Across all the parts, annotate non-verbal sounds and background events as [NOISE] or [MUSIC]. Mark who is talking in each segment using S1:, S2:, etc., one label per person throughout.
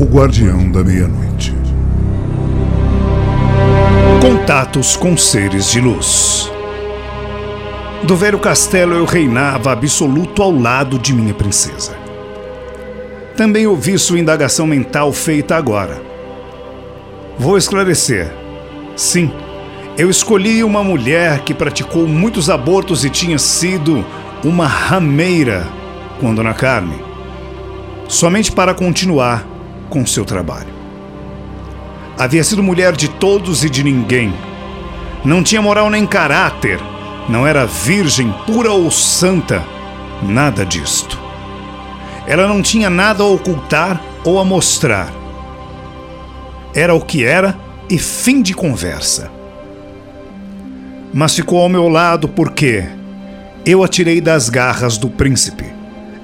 S1: O Guardião da Meia-Noite.
S2: Contatos com seres de luz. Do velho castelo eu reinava absoluto ao lado de minha princesa. Também ouvi sua indagação mental feita agora. Vou esclarecer. Sim, eu escolhi uma mulher que praticou muitos abortos e tinha sido uma rameira quando na carne, somente para continuar com seu trabalho. Havia sido mulher de todos e de ninguém. Não tinha moral nem caráter. Não era virgem, pura ou santa. Nada disto. Ela não tinha nada a ocultar ou a mostrar. Era o que era e fim de conversa. Mas ficou ao meu lado porque eu a tirei das garras do príncipe.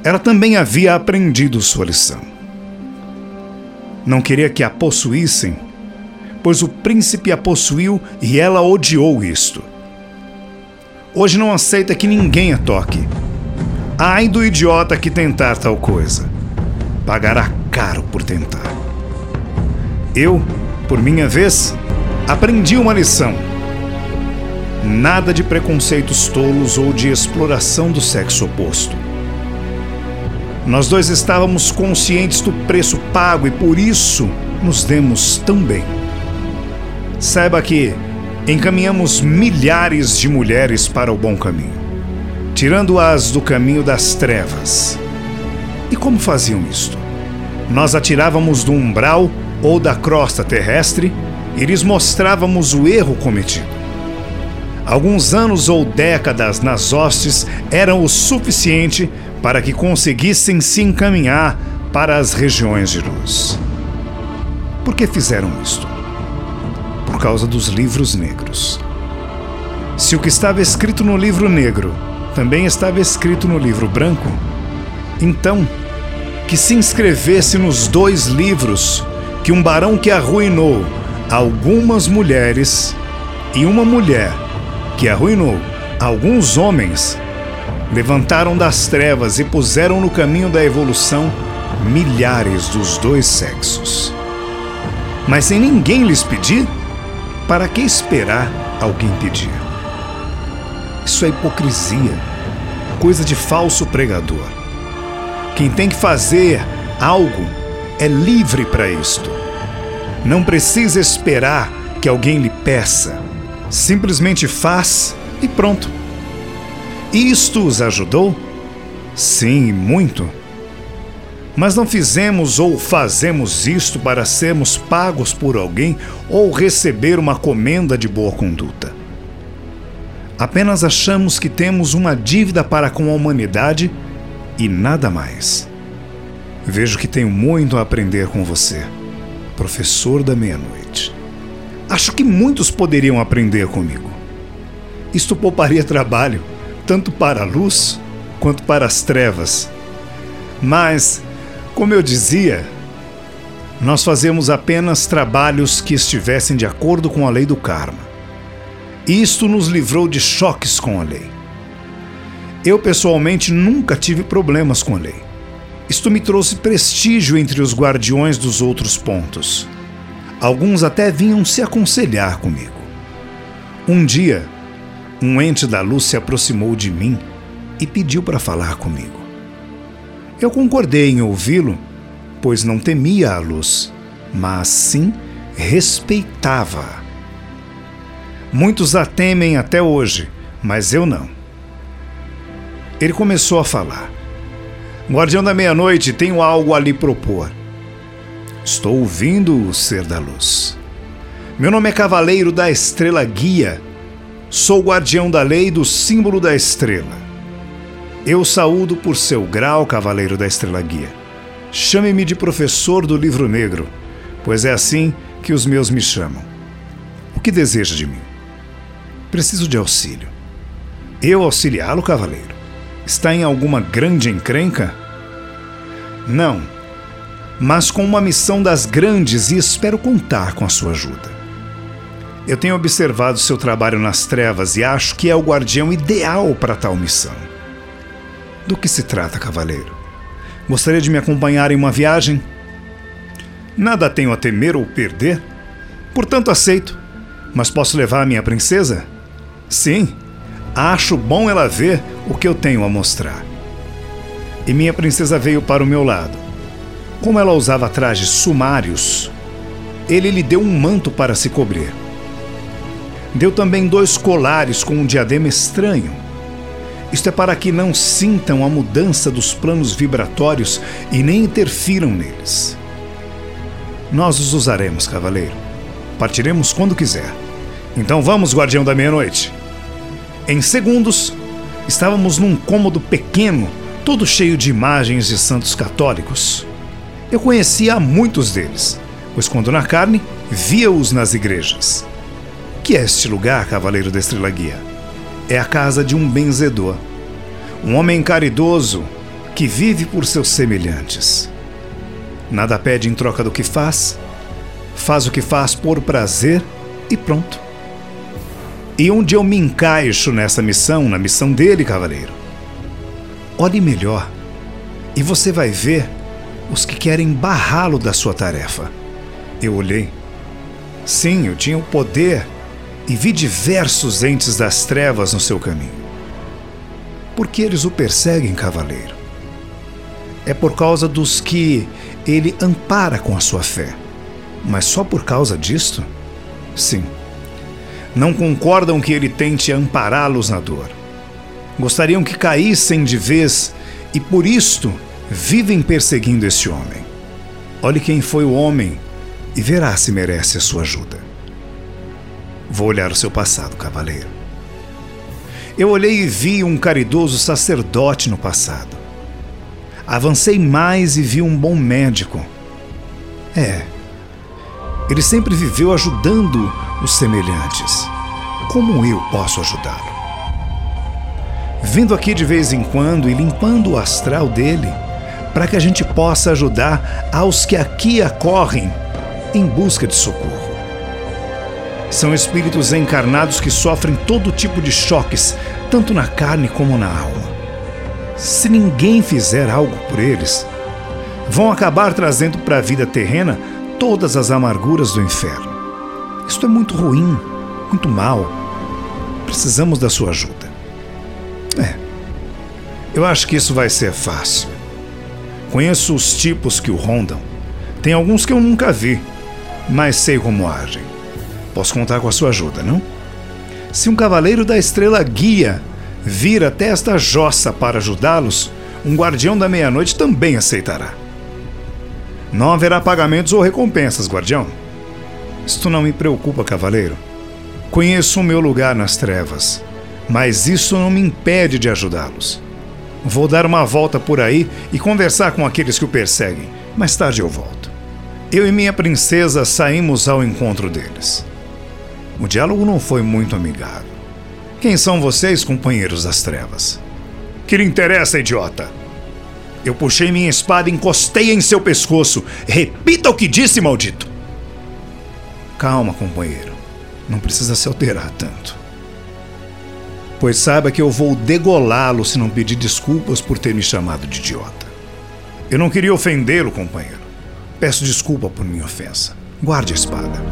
S2: Ela também havia aprendido sua lição. Não queria que a possuíssem, pois o príncipe a possuiu e ela odiou isto. Hoje não aceita que ninguém a toque. Ai do idiota que tentar tal coisa. Pagará caro por tentar. Eu, por minha vez, aprendi uma lição. Nada de preconceitos tolos ou de exploração do sexo oposto. Nós dois estávamos conscientes do preço pago e por isso nos demos tão bem. Saiba que encaminhamos milhares de mulheres para o bom caminho, tirando-as do caminho das trevas. E como faziam isto? Nós atirávamos do umbral ou da crosta terrestre e lhes mostrávamos o erro cometido. Alguns anos ou décadas nas hostes eram o suficiente para que conseguissem se encaminhar para as regiões de luz. Por que fizeram isto? por causa dos livros negros. Se o que estava escrito no livro negro também estava escrito no livro branco, então que se inscrevesse nos dois livros que um barão que arruinou algumas mulheres e uma mulher que arruinou alguns homens levantaram das trevas e puseram no caminho da evolução milhares dos dois sexos. Mas sem ninguém lhes pedir, para que esperar alguém pedir? Isso é hipocrisia, coisa de falso pregador. Quem tem que fazer algo é livre para isto. Não precisa esperar que alguém lhe peça. Simplesmente faz e pronto. Isto os ajudou? Sim, muito. Mas não fizemos ou fazemos isto para sermos pagos por alguém ou receber uma comenda de boa conduta. Apenas achamos que temos uma dívida para com a humanidade e nada mais. Vejo que tenho muito a aprender com você, professor da meia-noite. Acho que muitos poderiam aprender comigo. Isto pouparia trabalho, tanto para a luz quanto para as trevas. Mas como eu dizia, nós fazemos apenas trabalhos que estivessem de acordo com a lei do karma. Isto nos livrou de choques com a lei. Eu pessoalmente nunca tive problemas com a lei. Isto me trouxe prestígio entre os guardiões dos outros pontos. Alguns até vinham se aconselhar comigo. Um dia, um ente da luz se aproximou de mim e pediu para falar comigo. Eu concordei em ouvi-lo, pois não temia a luz, mas sim respeitava. Muitos a temem até hoje, mas eu não. Ele começou a falar. Guardião da meia-noite, tenho algo a lhe propor. Estou ouvindo o ser da luz. Meu nome é Cavaleiro da Estrela Guia. Sou guardião da lei do símbolo da estrela. Eu saúdo por seu grau, Cavaleiro da Estrela Guia. Chame-me de professor do livro negro, pois é assim que os meus me chamam. O que deseja de mim? Preciso de auxílio. Eu auxiliá-lo, cavaleiro? Está em alguma grande encrenca? Não, mas com uma missão das grandes e espero contar com a sua ajuda. Eu tenho observado seu trabalho nas trevas e acho que é o guardião ideal para tal missão. Do que se trata, cavaleiro? Gostaria de me acompanhar em uma viagem? Nada tenho a temer ou perder. Portanto, aceito. Mas posso levar a minha princesa? Sim. Acho bom ela ver o que eu tenho a mostrar. E minha princesa veio para o meu lado. Como ela usava trajes sumários, ele lhe deu um manto para se cobrir. Deu também dois colares com um diadema estranho. Isto é para que não sintam a mudança dos planos vibratórios e nem interfiram neles. Nós os usaremos, cavaleiro. Partiremos quando quiser. Então vamos, guardião da meia-noite. Em segundos, estávamos num cômodo pequeno, todo cheio de imagens de santos católicos. Eu conhecia muitos deles, pois quando na carne, via-os nas igrejas. Que é este lugar, cavaleiro da Estrela Guia? É a casa de um benzedor, um homem caridoso que vive por seus semelhantes. Nada pede em troca do que faz, faz o que faz por prazer e pronto. E onde eu me encaixo nessa missão, na missão dele, cavaleiro? Olhe melhor e você vai ver os que querem barrá-lo da sua tarefa. Eu olhei. Sim, eu tinha o poder e vi diversos entes das trevas no seu caminho. Por que eles o perseguem, cavaleiro? É por causa dos que ele ampara com a sua fé. Mas só por causa disto? Sim. Não concordam que ele tente ampará-los na dor. Gostariam que caíssem de vez e por isto vivem perseguindo este homem. Olhe quem foi o homem e verá se merece a sua ajuda. Vou olhar o seu passado, cavaleiro. Eu olhei e vi um caridoso sacerdote no passado. Avancei mais e vi um bom médico. É, ele sempre viveu ajudando os semelhantes. Como eu posso ajudá-lo? Vindo aqui de vez em quando e limpando o astral dele, para que a gente possa ajudar aos que aqui acorrem em busca de socorro. São espíritos encarnados que sofrem todo tipo de choques, tanto na carne como na alma se ninguém fizer algo por eles, vão acabar trazendo para a vida terrena todas as amarguras do inferno. Isto é muito ruim, muito mal. Precisamos da sua ajuda. É. Eu acho que isso vai ser fácil. Conheço os tipos que o rondam. Tem alguns que eu nunca vi, mas sei como agem. Posso contar com a sua ajuda, não? Se um cavaleiro da estrela guia vir até esta jossa para ajudá-los, um guardião da meia-noite também aceitará. Não haverá pagamentos ou recompensas, guardião. Isto não me preocupa, cavaleiro. Conheço o meu lugar nas trevas, mas isso não me impede de ajudá-los. Vou dar uma volta por aí e conversar com aqueles que o perseguem. Mais tarde eu volto. Eu e minha princesa saímos ao encontro deles. O diálogo não foi muito amigável. Quem são vocês, companheiros das trevas? Que lhe interessa, idiota? Eu puxei minha espada e encostei em seu pescoço. Repita o que disse, maldito! Calma, companheiro. Não precisa se alterar tanto. Pois saiba que eu vou degolá-lo se não pedir desculpas por ter me chamado de idiota. Eu não queria ofendê-lo, companheiro. Peço desculpa por minha ofensa. Guarde a espada.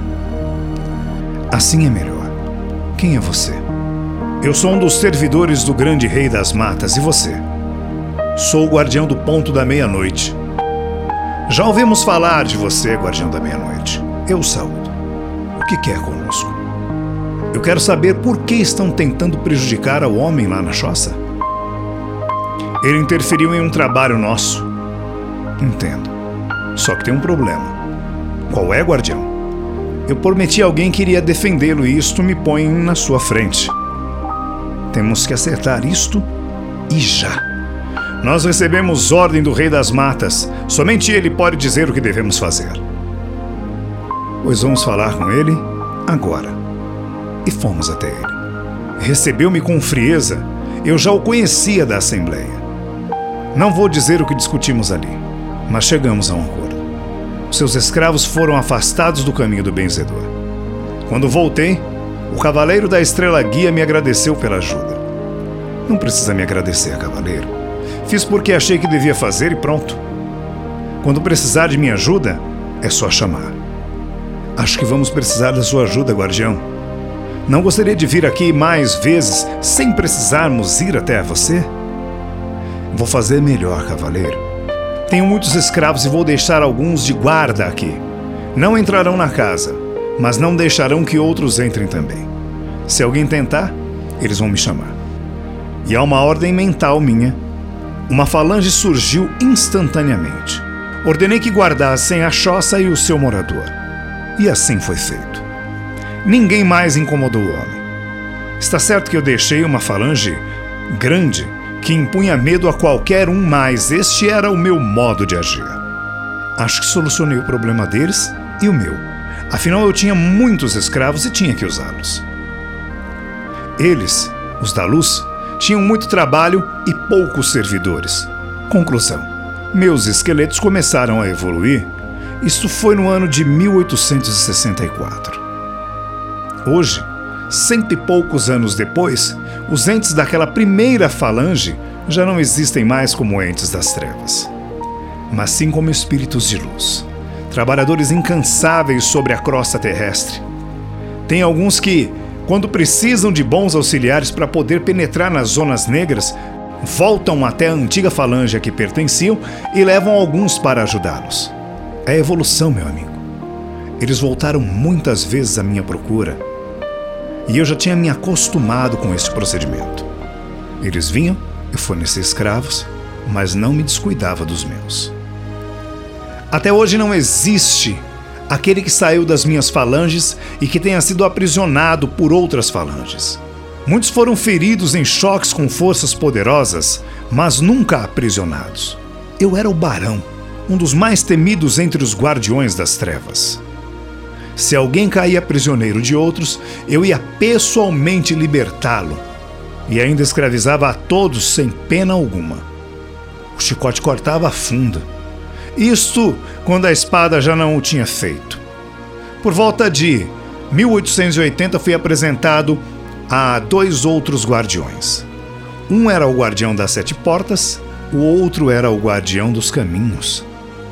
S2: Assim é melhor. Quem é você? Eu sou um dos servidores do grande rei das matas, e você? Sou o guardião do ponto da meia-noite. Já ouvimos falar de você, guardião da meia-noite. Eu o saúdo. O que quer conosco? Eu quero saber por que estão tentando prejudicar ao homem lá na choça. Ele interferiu em um trabalho nosso. Entendo. Só que tem um problema. Qual é, guardião? Eu prometi a alguém que iria defendê-lo e isto me põe na sua frente. Temos que acertar isto e já. Nós recebemos ordem do Rei das Matas. Somente ele pode dizer o que devemos fazer. Pois vamos falar com ele agora. E fomos até ele. Recebeu-me com frieza. Eu já o conhecia da Assembleia. Não vou dizer o que discutimos ali, mas chegamos a um acordo. Seus escravos foram afastados do caminho do benzedor. Quando voltei, o cavaleiro da estrela guia me agradeceu pela ajuda. Não precisa me agradecer, cavaleiro. Fiz porque achei que devia fazer e pronto. Quando precisar de minha ajuda, é só chamar. Acho que vamos precisar da sua ajuda, guardião. Não gostaria de vir aqui mais vezes sem precisarmos ir até você? Vou fazer melhor, cavaleiro. Tenho muitos escravos e vou deixar alguns de guarda aqui. Não entrarão na casa, mas não deixarão que outros entrem também. Se alguém tentar, eles vão me chamar. E há uma ordem mental minha. Uma falange surgiu instantaneamente. Ordenei que guardassem a choça e o seu morador. E assim foi feito. Ninguém mais incomodou o homem. Está certo que eu deixei uma falange grande que impunha medo a qualquer um, mas este era o meu modo de agir. Acho que solucionei o problema deles e o meu. Afinal, eu tinha muitos escravos e tinha que usá-los. Eles, os da luz, tinham muito trabalho e poucos servidores. Conclusão: meus esqueletos começaram a evoluir. Isto foi no ano de 1864. Hoje, cento e poucos anos depois, os entes daquela primeira falange já não existem mais como entes das trevas, mas sim como espíritos de luz, trabalhadores incansáveis sobre a crosta terrestre. Tem alguns que, quando precisam de bons auxiliares para poder penetrar nas zonas negras, voltam até a antiga falange a que pertenciam e levam alguns para ajudá-los. É evolução, meu amigo. Eles voltaram muitas vezes à minha procura e eu já tinha me acostumado com este procedimento. Eles vinham e fornecer escravos, mas não me descuidava dos meus. Até hoje não existe aquele que saiu das minhas falanges e que tenha sido aprisionado por outras falanges. Muitos foram feridos em choques com forças poderosas, mas nunca aprisionados. Eu era o barão, um dos mais temidos entre os guardiões das trevas. Se alguém caía prisioneiro de outros, eu ia pessoalmente libertá-lo e ainda escravizava a todos sem pena alguma. O chicote cortava a fundo. Isto quando a espada já não o tinha feito. Por volta de 1880 fui apresentado a dois outros guardiões. Um era o guardião das sete portas, o outro era o guardião dos caminhos.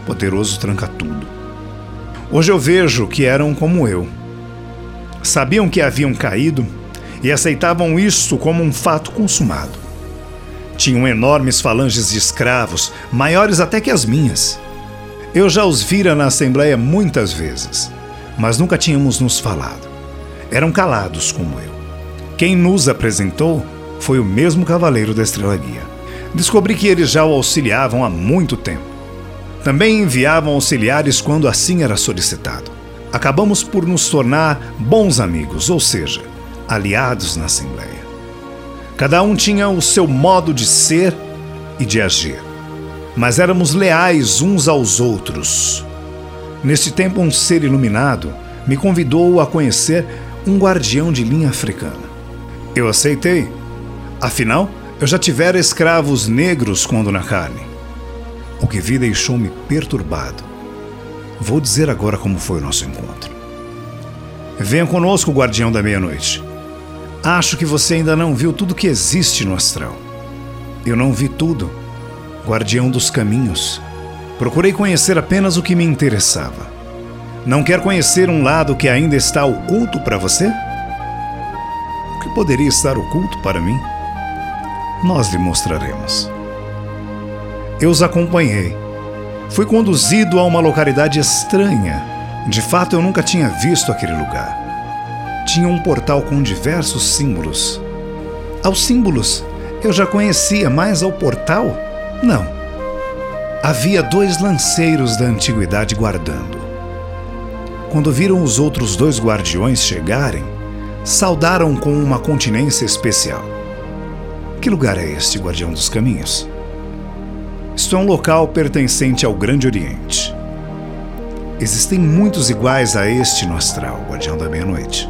S2: Poderoso tranca-tudo. Hoje eu vejo que eram como eu. Sabiam que haviam caído e aceitavam isso como um fato consumado. Tinham enormes falanges de escravos, maiores até que as minhas. Eu já os vira na Assembleia muitas vezes, mas nunca tínhamos nos falado. Eram calados como eu. Quem nos apresentou foi o mesmo Cavaleiro da Estrela Guia. Descobri que eles já o auxiliavam há muito tempo. Também enviavam auxiliares quando assim era solicitado. Acabamos por nos tornar bons amigos, ou seja, aliados na Assembleia. Cada um tinha o seu modo de ser e de agir, mas éramos leais uns aos outros. Neste tempo, um ser iluminado me convidou a conhecer um guardião de linha africana. Eu aceitei. Afinal, eu já tivera escravos negros quando na carne. O que vi deixou-me perturbado. Vou dizer agora como foi o nosso encontro. Venha conosco, guardião da meia-noite. Acho que você ainda não viu tudo que existe no astral. Eu não vi tudo, guardião dos caminhos. Procurei conhecer apenas o que me interessava. Não quer conhecer um lado que ainda está oculto para você? O que poderia estar oculto para mim? Nós lhe mostraremos. Eu os acompanhei. Fui conduzido a uma localidade estranha. De fato, eu nunca tinha visto aquele lugar. Tinha um portal com diversos símbolos. Aos símbolos eu já conhecia, mas ao portal, não. Havia dois lanceiros da antiguidade guardando. Quando viram os outros dois guardiões chegarem, saudaram com uma continência especial. Que lugar é este, guardião dos caminhos? Isto é um local pertencente ao Grande Oriente. Existem muitos iguais a este no astral, Guardião da Meia-Noite.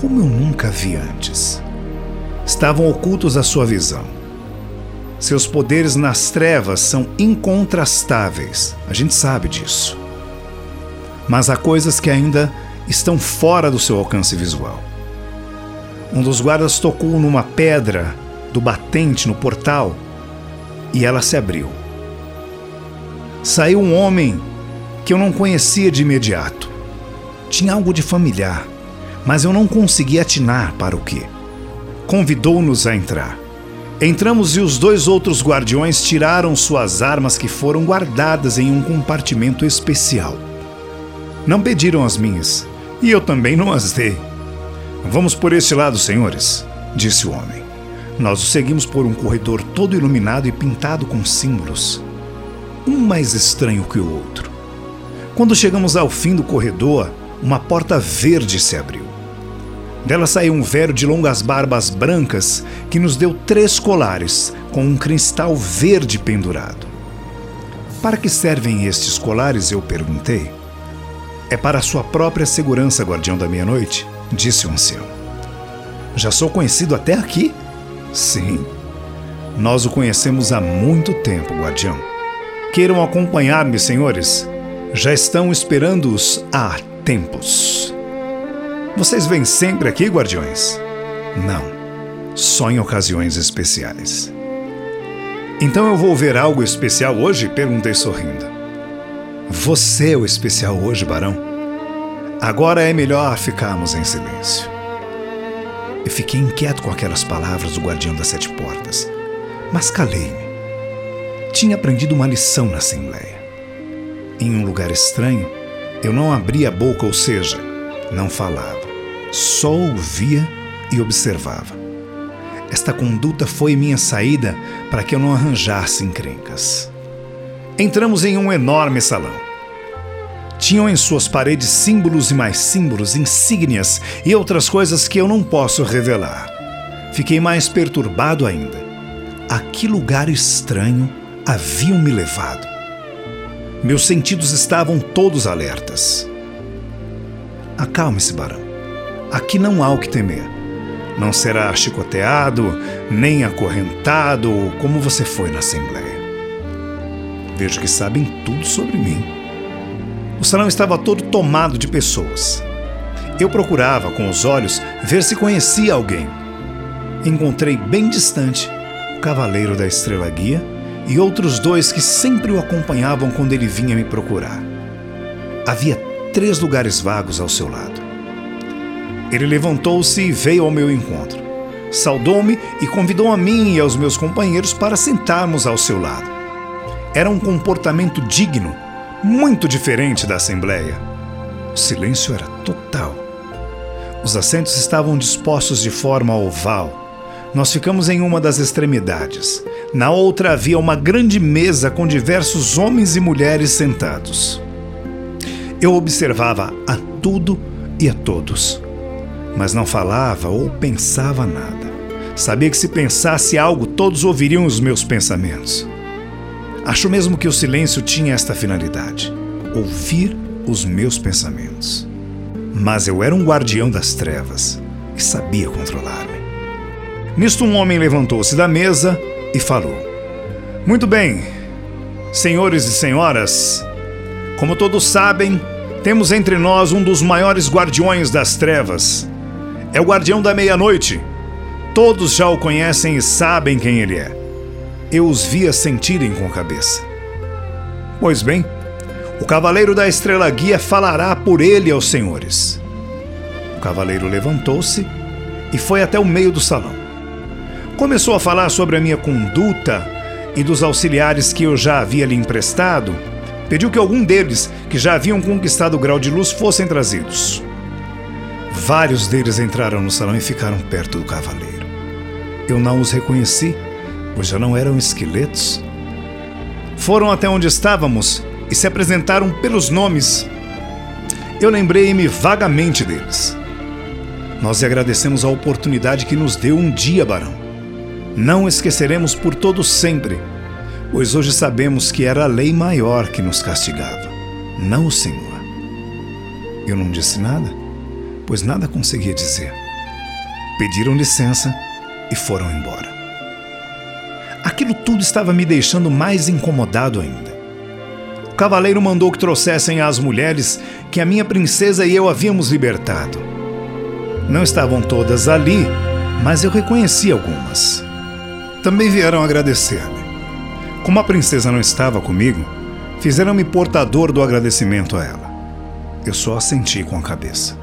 S2: Como eu nunca vi antes. Estavam ocultos à sua visão. Seus poderes nas trevas são incontrastáveis, a gente sabe disso. Mas há coisas que ainda estão fora do seu alcance visual. Um dos guardas tocou numa pedra do batente no portal e ela se abriu. Saiu um homem que eu não conhecia de imediato. Tinha algo de familiar, mas eu não conseguia atinar para o que. Convidou-nos a entrar. Entramos e os dois outros guardiões tiraram suas armas que foram guardadas em um compartimento especial. Não pediram as minhas, e eu também não as dei. Vamos por este lado, senhores, disse o homem. Nós o seguimos por um corredor todo iluminado e pintado com símbolos, um mais estranho que o outro. Quando chegamos ao fim do corredor, uma porta verde se abriu. Dela saiu um velho de longas barbas brancas que nos deu três colares com um cristal verde pendurado. Para que servem estes colares? Eu perguntei. É para sua própria segurança, guardião da meia-noite, disse o ancião. Já sou conhecido até aqui? Sim. Nós o conhecemos há muito tempo, guardião. Queiram acompanhar-me, senhores. Já estão esperando-os há tempos. Vocês vêm sempre aqui, guardiões? Não, só em ocasiões especiais. Então eu vou ver algo especial hoje? Perguntei sorrindo. Você é o especial hoje, barão. Agora é melhor ficarmos em silêncio. Eu fiquei inquieto com aquelas palavras do guardião das sete portas, mas calei-me. Tinha aprendido uma lição na Assembleia. Em um lugar estranho, eu não abria a boca, ou seja, não falava só ouvia e observava. Esta conduta foi minha saída para que eu não arranjasse encrencas. Entramos em um enorme salão. Tinham em suas paredes símbolos e mais símbolos, insígnias e outras coisas que eu não posso revelar. Fiquei mais perturbado ainda. A que lugar estranho haviam me levado? Meus sentidos estavam todos alertas. Acalme-se, barão. Aqui não há o que temer. Não será chicoteado, nem acorrentado, como você foi na Assembleia. Vejo que sabem tudo sobre mim. O salão estava todo tomado de pessoas. Eu procurava, com os olhos, ver se conhecia alguém. Encontrei bem distante o Cavaleiro da Estrela Guia e outros dois que sempre o acompanhavam quando ele vinha me procurar. Havia três lugares vagos ao seu lado. Ele levantou-se e veio ao meu encontro. Saudou-me e convidou a mim e aos meus companheiros para sentarmos ao seu lado. Era um comportamento digno, muito diferente da Assembleia. O silêncio era total. Os assentos estavam dispostos de forma oval. Nós ficamos em uma das extremidades. Na outra havia uma grande mesa com diversos homens e mulheres sentados. Eu observava a tudo e a todos mas não falava ou pensava nada. Sabia que se pensasse algo, todos ouviriam os meus pensamentos. Acho mesmo que o silêncio tinha esta finalidade: ouvir os meus pensamentos. Mas eu era um guardião das trevas e sabia controlar-me. Nisto, um homem levantou-se da mesa e falou: Muito bem, senhores e senhoras, como todos sabem, temos entre nós um dos maiores guardiões das trevas, é o guardião da meia-noite. Todos já o conhecem e sabem quem ele é. Eu os via sentirem com a cabeça. Pois bem, o cavaleiro da estrela guia falará por ele aos senhores. O cavaleiro levantou-se e foi até o meio do salão. Começou a falar sobre a minha conduta e dos auxiliares que eu já havia lhe emprestado. Pediu que algum deles, que já haviam conquistado o grau de luz, fossem trazidos. Vários deles entraram no salão e ficaram perto do cavaleiro. Eu não os reconheci, pois já não eram esqueletos. Foram até onde estávamos e se apresentaram pelos nomes. Eu lembrei-me vagamente deles. Nós lhe agradecemos a oportunidade que nos deu um dia, barão. Não esqueceremos por todo sempre, pois hoje sabemos que era a lei maior que nos castigava, não o Senhor. Eu não disse nada pois nada conseguia dizer. Pediram licença e foram embora. Aquilo tudo estava me deixando mais incomodado ainda. O cavaleiro mandou que trouxessem as mulheres que a minha princesa e eu havíamos libertado. Não estavam todas ali, mas eu reconheci algumas. Também vieram agradecer-me. Como a princesa não estava comigo, fizeram-me portador do agradecimento a ela. Eu só assenti com a cabeça.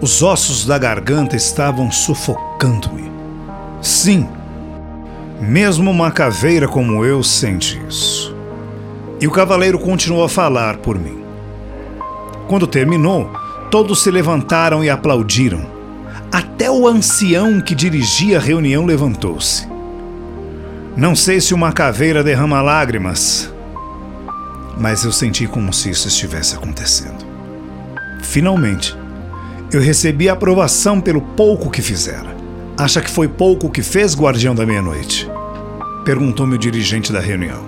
S2: Os ossos da garganta estavam sufocando-me. Sim, mesmo uma caveira como eu sente isso. E o cavaleiro continuou a falar por mim. Quando terminou, todos se levantaram e aplaudiram. Até o ancião que dirigia a reunião levantou-se. Não sei se uma caveira derrama lágrimas, mas eu senti como se isso estivesse acontecendo. Finalmente, eu recebi aprovação pelo pouco que fizera. Acha que foi pouco que fez, guardião da meia-noite? Perguntou-me o dirigente da reunião.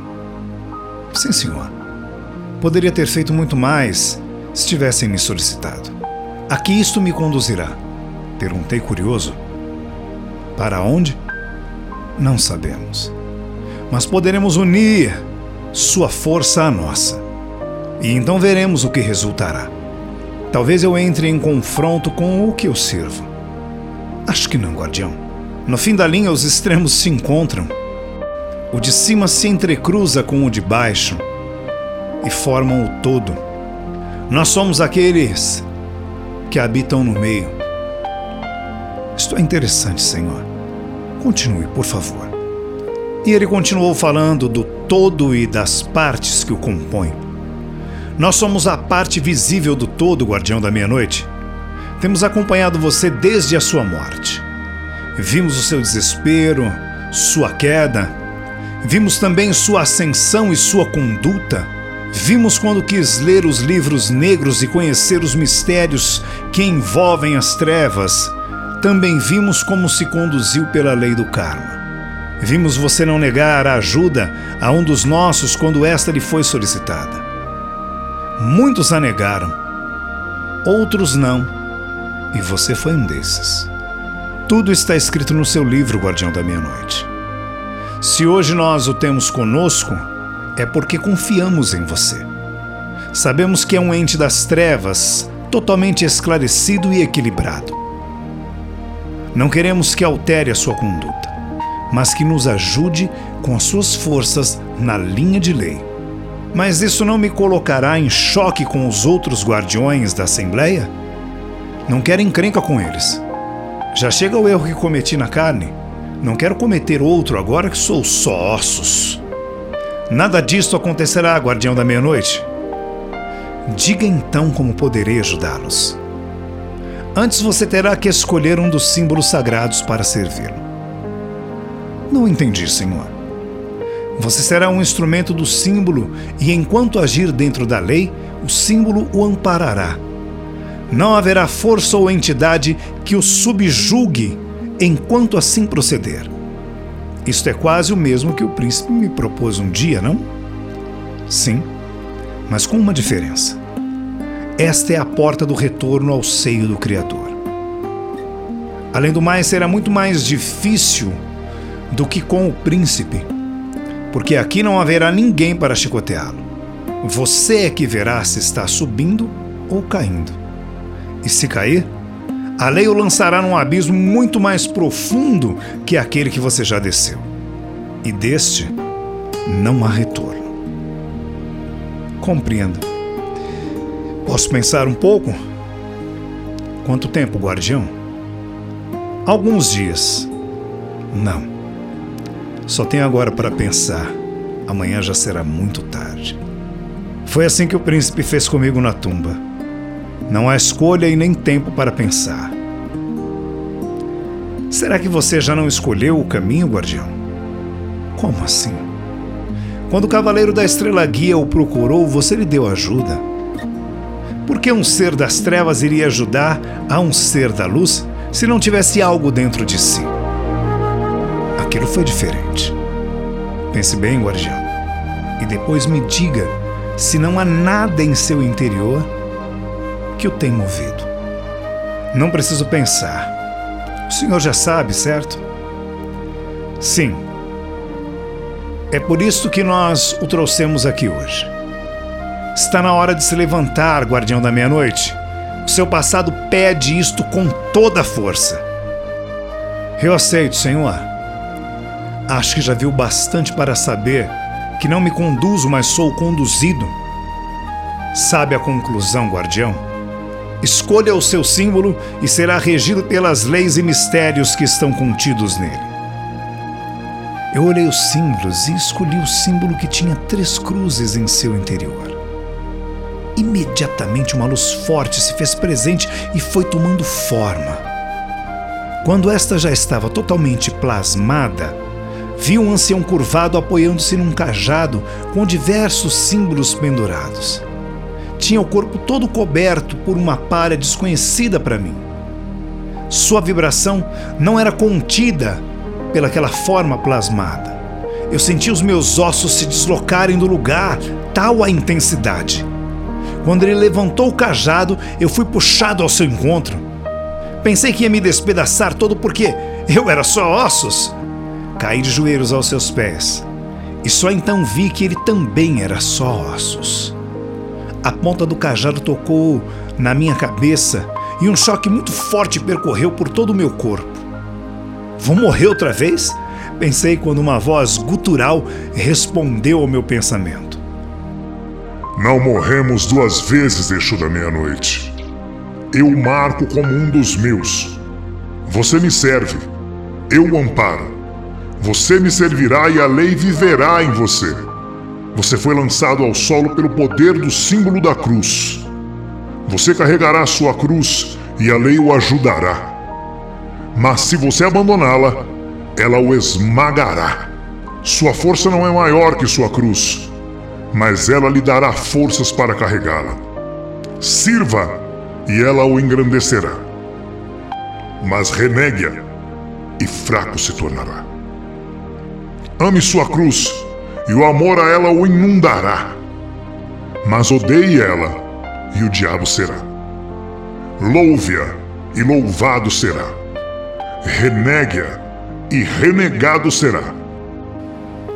S2: Sim, senhor. Poderia ter feito muito mais se tivessem me solicitado. A que isto me conduzirá? Perguntei curioso. Para onde? Não sabemos. Mas poderemos unir sua força à nossa. E então veremos o que resultará. Talvez eu entre em confronto com o que eu sirvo. Acho que não, guardião. No fim da linha, os extremos se encontram. O de cima se entrecruza com o de baixo e formam o todo. Nós somos aqueles que habitam no meio. Isto é interessante, Senhor. Continue, por favor. E ele continuou falando do todo e das partes que o compõem. Nós somos a parte visível do todo, guardião da meia-noite. Temos acompanhado você desde a sua morte. Vimos o seu desespero, sua queda. Vimos também sua ascensão e sua conduta. Vimos quando quis ler os livros negros e conhecer os mistérios que envolvem as trevas. Também vimos como se conduziu pela lei do karma. Vimos você não negar a ajuda a um dos nossos quando esta lhe foi solicitada. Muitos a negaram, outros não, e você foi um desses. Tudo está escrito no seu livro, Guardião da Meia-Noite. Se hoje nós o temos conosco, é porque confiamos em você. Sabemos que é um ente das trevas, totalmente esclarecido e equilibrado. Não queremos que altere a sua conduta mas que nos ajude com as suas forças na linha de lei. Mas isso não me colocará em choque com os outros guardiões da Assembleia? Não quero encrenca com eles. Já chega o erro que cometi na carne. Não quero cometer outro agora que sou só ossos. Nada disto acontecerá, guardião da meia-noite. Diga então como poderei ajudá-los. Antes você terá que escolher um dos símbolos sagrados para servi-lo. Não entendi, Senhor. Você será um instrumento do símbolo, e enquanto agir dentro da lei, o símbolo o amparará. Não haverá força ou entidade que o subjugue enquanto assim proceder. Isto é quase o mesmo que o príncipe me propôs um dia, não? Sim, mas com uma diferença. Esta é a porta do retorno ao seio do Criador. Além do mais, será muito mais difícil do que com o príncipe, porque aqui não haverá ninguém para chicoteá-lo. Você é que verá se está subindo ou caindo. E se cair, a lei o lançará num abismo muito mais profundo que aquele que você já desceu. E deste não há retorno. Compreendo. Posso pensar um pouco? Quanto tempo, guardião? Alguns dias. Não. Só tenho agora para pensar. Amanhã já será muito tarde. Foi assim que o príncipe fez comigo na tumba. Não há escolha e nem tempo para pensar. Será que você já não escolheu o caminho, guardião? Como assim? Quando o cavaleiro da estrela guia o procurou, você lhe deu ajuda. Por que um ser das trevas iria ajudar a um ser da luz se não tivesse algo dentro de si? Aquilo foi diferente. Pense bem, guardião, e depois me diga se não há nada em seu interior que o tem movido. Não preciso pensar. O senhor já sabe, certo? Sim. É por isso que nós o trouxemos aqui hoje. Está na hora de se levantar, guardião da meia-noite. O seu passado pede isto com toda a força. Eu aceito, senhor. Acho que já viu bastante para saber que não me conduzo, mas sou conduzido. Sabe a conclusão, guardião? Escolha o seu símbolo e será regido pelas leis e mistérios que estão contidos nele. Eu olhei os símbolos e escolhi o símbolo que tinha três cruzes em seu interior. Imediatamente uma luz forte se fez presente e foi tomando forma. Quando esta já estava totalmente plasmada, vi um ancião curvado apoiando-se num cajado com diversos símbolos pendurados. Tinha o corpo todo coberto por uma palha desconhecida para mim. Sua vibração não era contida pelaquela forma plasmada. Eu senti os meus ossos se deslocarem do lugar, tal a intensidade. Quando ele levantou o cajado, eu fui puxado ao seu encontro. Pensei que ia me despedaçar todo porque eu era só ossos. Caí de joelhos aos seus pés e só então vi que ele também era só ossos. A ponta do cajado tocou na minha cabeça e um choque muito forte percorreu por todo o meu corpo. Vou morrer outra vez? Pensei quando uma voz gutural respondeu ao meu pensamento.
S1: Não morremos duas vezes, Exu da meia-noite. Eu marco como um dos meus. Você me serve. Eu o amparo. Você me servirá e a lei viverá em você. Você foi lançado ao solo pelo poder do símbolo da cruz. Você carregará sua cruz e a lei o ajudará. Mas se você abandoná-la, ela o esmagará. Sua força não é maior que sua cruz mas ela lhe dará forças para carregá-la. Sirva, e ela o engrandecerá. Mas renegue-a, e fraco se tornará. Ame sua cruz, e o amor a ela o inundará. Mas odeie ela, e o diabo será. Louve-a, e louvado será. Renegue-a, e renegado será.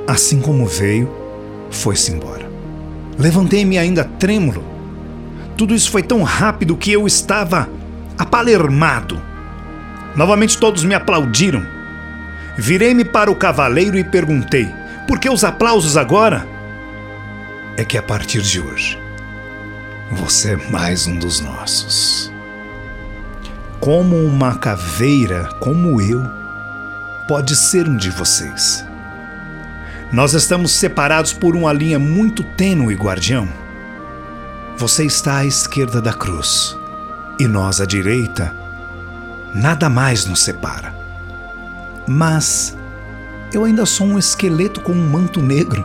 S2: Assim como veio, foi-se embora. Levantei-me ainda trêmulo. Tudo isso foi tão rápido que eu estava apalermado. Novamente todos me aplaudiram. Virei-me para o cavaleiro e perguntei: por que os aplausos agora? É que a partir de hoje, você é mais um dos nossos. Como uma caveira como eu, pode ser um de vocês. Nós estamos separados por uma linha muito tênue, guardião. Você está à esquerda da cruz e nós à direita. Nada mais nos separa. Mas eu ainda sou um esqueleto com um manto negro.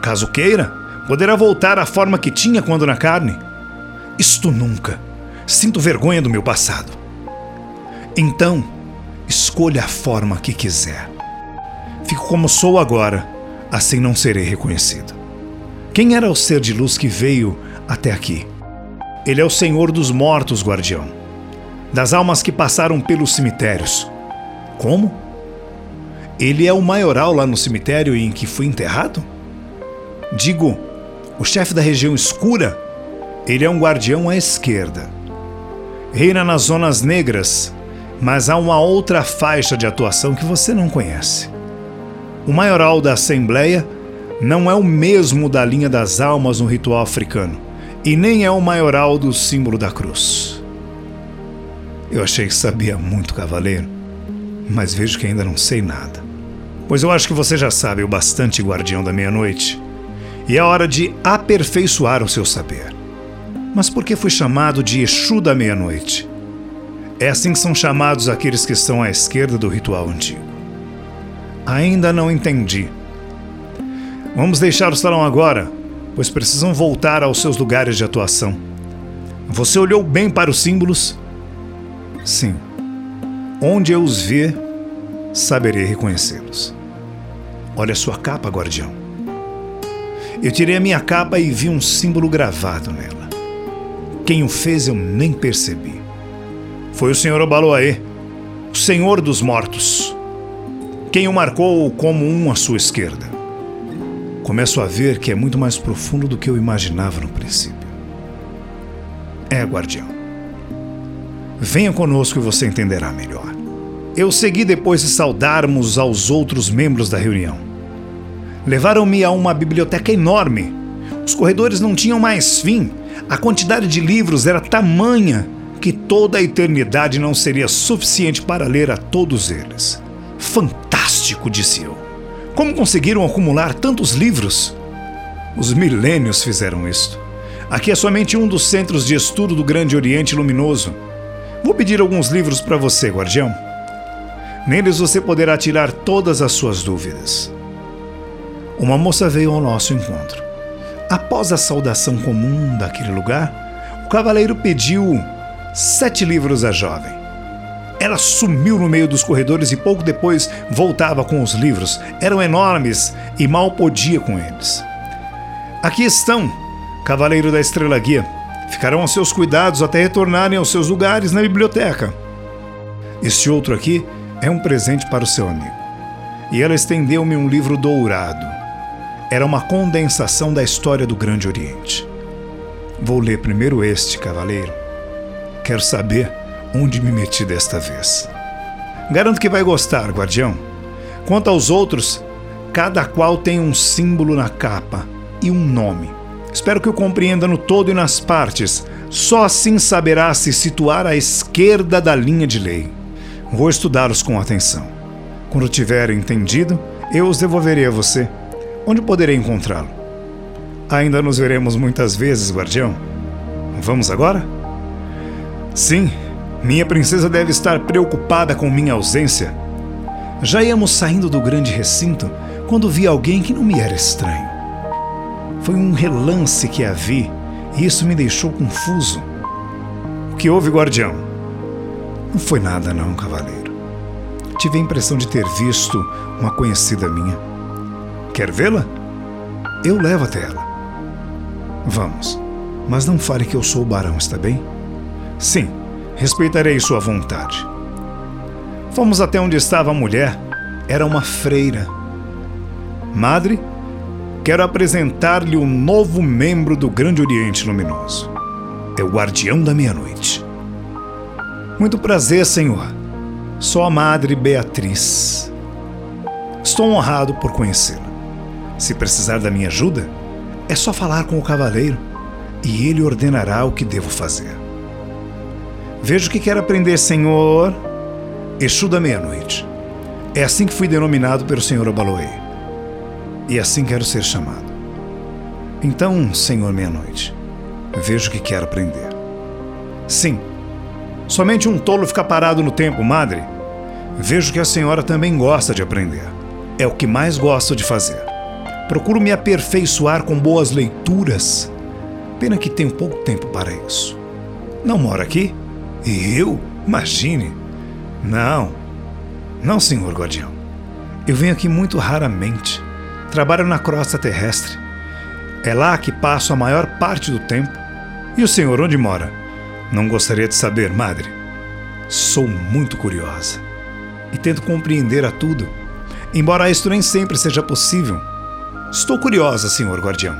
S2: Caso queira, poderá voltar à forma que tinha quando na carne. Isto nunca. Sinto vergonha do meu passado. Então, escolha a forma que quiser. Fico como sou agora, assim não serei reconhecido. Quem era o ser de luz que veio até aqui? Ele é o Senhor dos mortos, guardião. Das almas que passaram pelos cemitérios. Como? Ele é o maioral lá no cemitério em que fui enterrado? Digo, o chefe da região escura? Ele é um guardião à esquerda. Reina nas zonas negras, mas há uma outra faixa de atuação que você não conhece. O maioral da Assembleia não é o mesmo da linha das almas no ritual africano, e nem é o maioral do símbolo da cruz. Eu achei que sabia muito, cavaleiro, mas vejo que ainda não sei nada. Pois eu acho que você já sabe o bastante, guardião da meia-noite, e é hora de aperfeiçoar o seu saber. Mas por que fui chamado de Exu da meia-noite? É assim que são chamados aqueles que estão à esquerda do ritual antigo. Ainda não entendi. Vamos deixar o salão agora, pois precisam voltar aos seus lugares de atuação. Você olhou bem para os símbolos? Sim. Onde eu os ver, saberei reconhecê-los. Olha a sua capa, guardião. Eu tirei a minha capa e vi um símbolo gravado nela. Quem o fez eu nem percebi. Foi o senhor Obaloaê, o senhor dos mortos quem o marcou como um à sua esquerda. Começo a ver que é muito mais profundo do que eu imaginava no princípio. É, guardião. Venha conosco e você entenderá melhor. Eu segui depois de saudarmos aos outros membros da reunião. Levaram-me a uma biblioteca enorme. Os corredores não tinham mais fim. A quantidade de livros era tamanha que toda a eternidade não seria suficiente para ler a todos eles. Fantástico, disse eu. Como conseguiram acumular tantos livros? Os milênios fizeram isto. Aqui é somente um dos centros de estudo do Grande Oriente Luminoso. Vou pedir alguns livros para você, guardião. Neles você poderá tirar todas as suas dúvidas. Uma moça veio ao nosso encontro. Após a saudação comum daquele lugar, o cavaleiro pediu sete livros à jovem. Ela sumiu no meio dos corredores e pouco depois voltava com os livros. Eram enormes e mal podia com eles. Aqui estão, Cavaleiro da Estrela Guia. Ficarão a seus cuidados até retornarem aos seus lugares na biblioteca. Este outro aqui é um presente para o seu amigo. E ela estendeu-me um livro dourado. Era uma condensação da história do Grande Oriente. Vou ler primeiro este, cavaleiro. Quero saber onde me meti desta vez. Garanto que vai gostar, guardião. Quanto aos outros, cada qual tem um símbolo na capa e um nome. Espero que o compreenda no todo e nas partes. Só assim saberá se situar à esquerda da linha de lei. Vou estudá-los com atenção. Quando tiver entendido, eu os devolverei a você. Onde poderei encontrá-lo? Ainda nos veremos muitas vezes, guardião. Vamos agora? Sim, minha princesa deve estar preocupada com minha ausência. Já íamos saindo do grande recinto quando vi alguém que não me era estranho. Foi um relance que a vi e isso me deixou confuso. O que houve, guardião? Não foi nada, não, cavaleiro. Tive a impressão de ter visto uma conhecida minha. Quer vê-la? Eu levo até ela. Vamos, mas não fale que eu sou o barão, está bem? Sim, respeitarei sua vontade. Fomos até onde estava a mulher. Era uma freira. Madre, quero apresentar-lhe um novo membro do Grande Oriente Luminoso. É o Guardião da Meia-Noite. Muito prazer, senhor. Sou a Madre Beatriz. Estou honrado por conhecê-la. Se precisar da minha ajuda, é só falar com o cavaleiro e ele ordenará o que devo fazer. Vejo que quer aprender, Senhor. Exu da meia-noite. É assim que fui denominado pelo Senhor Abaloe. E assim quero ser chamado. Então, Senhor Meia-Noite, vejo que quer aprender. Sim, somente um tolo fica parado no tempo, madre. Vejo que a senhora também gosta de aprender. É o que mais gosto de fazer. Procuro me aperfeiçoar com boas leituras. Pena que tenho pouco tempo para isso. Não moro aqui? E eu? Imagine! Não, não, senhor guardião. Eu venho aqui muito raramente. Trabalho na crosta terrestre. É lá que passo a maior parte do tempo. E o senhor onde mora? Não gostaria de saber, madre. Sou muito curiosa e tento compreender a tudo, embora isto nem sempre seja possível. Estou curiosa, senhor guardião.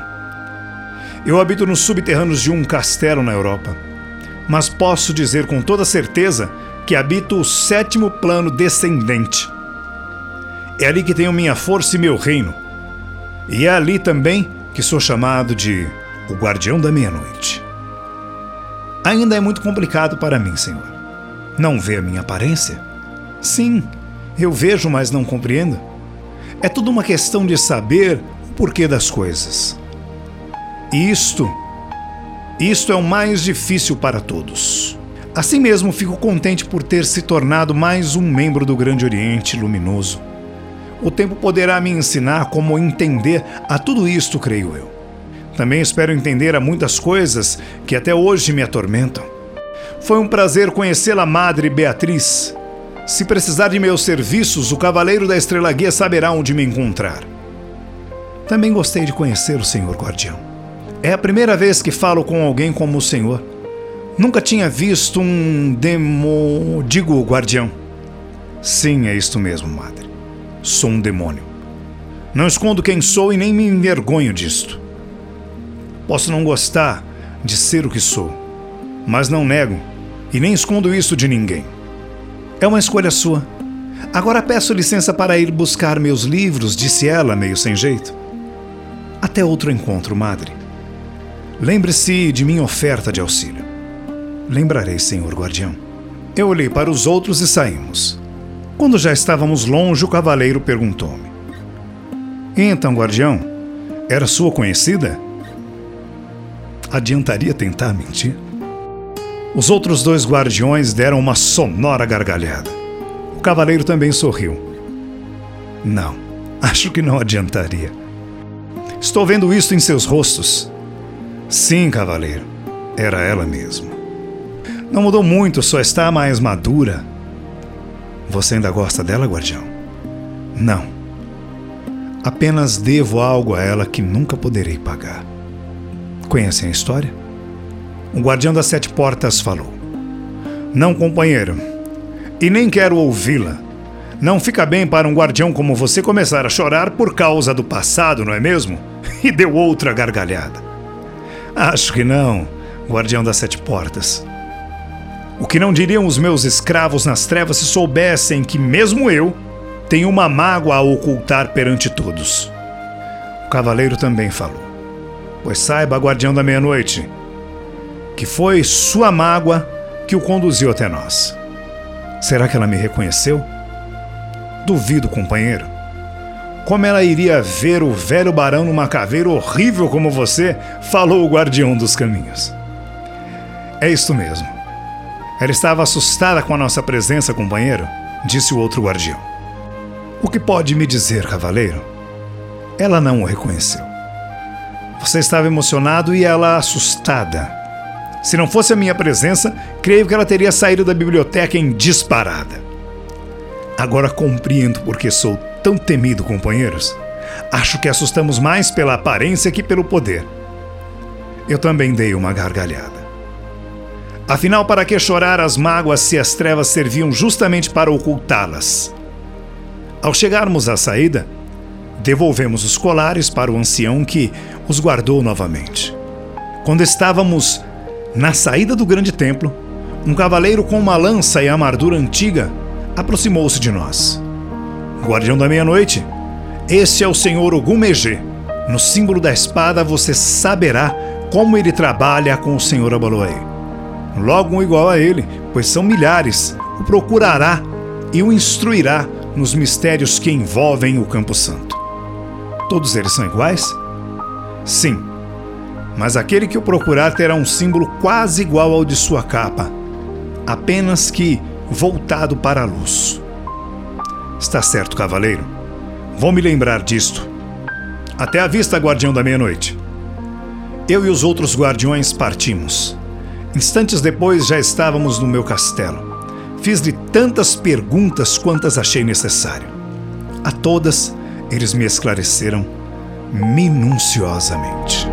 S2: Eu habito nos subterrâneos de um castelo na Europa mas posso dizer com toda certeza que habito o sétimo plano descendente. É ali que tenho minha força e meu reino. E é ali também que sou chamado de o Guardião da Meia-Noite. Ainda é muito complicado para mim, Senhor. Não vê a minha aparência? Sim, eu vejo, mas não compreendo. É tudo uma questão de saber porquê das coisas. Isto isto é o mais difícil para todos. Assim mesmo, fico contente por ter se tornado mais um membro do Grande Oriente Luminoso. O tempo poderá me ensinar como entender a tudo isto, creio eu. Também espero entender a muitas coisas que até hoje me atormentam. Foi um prazer conhecê-la, Madre Beatriz. Se precisar de meus serviços, o Cavaleiro da Estrela Guia saberá onde me encontrar. Também gostei de conhecer o Senhor Guardião. É a primeira vez que falo com alguém como o Senhor. Nunca tinha visto um demo. digo, guardião. Sim, é isto mesmo, madre. Sou um demônio. Não escondo quem sou e nem me envergonho disto. Posso não gostar de ser o que sou, mas não nego e nem escondo isso de ninguém. É uma escolha sua. Agora peço licença para ir buscar meus livros, disse ela, meio sem jeito. Até outro encontro, madre. Lembre-se de minha oferta de auxílio. Lembrarei, senhor guardião. Eu olhei para os outros e saímos. Quando já estávamos longe, o cavaleiro perguntou-me: Então, guardião, era sua conhecida? Adiantaria tentar mentir? Os outros dois guardiões deram uma sonora gargalhada. O cavaleiro também sorriu. Não, [LAUGHS] acho que não adiantaria. Estou vendo isto em seus rostos. Sim, cavaleiro, era ela mesmo. Não mudou muito, só está mais madura. Você ainda gosta dela, guardião? Não. Apenas devo algo a ela que nunca poderei pagar. Conhecem a história? O guardião das sete portas falou: Não, companheiro, e nem quero ouvi-la. Não fica bem para um guardião como você começar a chorar por causa do passado, não é mesmo? [LAUGHS] E deu outra gargalhada. Acho que não, guardião das sete portas. O que não diriam os meus escravos nas trevas se soubessem que, mesmo eu, tenho uma mágoa a ocultar perante todos? O cavaleiro também falou. Pois saiba, guardião da meia-noite, que foi sua mágoa que o conduziu até nós. Será que ela me reconheceu? Duvido, companheiro. Como ela iria ver o velho barão numa caveira horrível como você? Falou o guardião dos caminhos. É isto mesmo. Ela estava assustada com a nossa presença, companheiro, disse o outro guardião. O que pode me dizer, cavaleiro? Ela não o reconheceu. Você estava emocionado e ela assustada. Se não fosse a minha presença, creio que ela teria saído da biblioteca em disparada. Agora compreendo por que sou tão temido, companheiros. Acho que assustamos mais pela aparência que pelo poder. Eu também dei uma gargalhada. Afinal, para que chorar as mágoas se as trevas serviam justamente para ocultá-las? Ao chegarmos à saída, devolvemos os colares para o ancião que os guardou novamente. Quando estávamos na saída do grande templo, um cavaleiro com uma lança e armadura antiga aproximou-se de nós. Guardião da meia-noite, esse é o senhor Ogumege. No símbolo da espada você saberá como ele trabalha com o senhor Abaloé. Logo um igual a ele, pois são milhares, o procurará e o instruirá nos mistérios que envolvem o Campo Santo. Todos eles são iguais? Sim, mas aquele que o procurar terá um símbolo quase igual ao de sua capa, apenas que voltado para a luz. Está certo, cavaleiro. Vou me lembrar disto. Até a vista, guardião da meia-noite. Eu e os outros guardiões partimos. Instantes depois já estávamos no meu castelo. Fiz-lhe tantas perguntas quantas achei necessário. A todas, eles me esclareceram minuciosamente.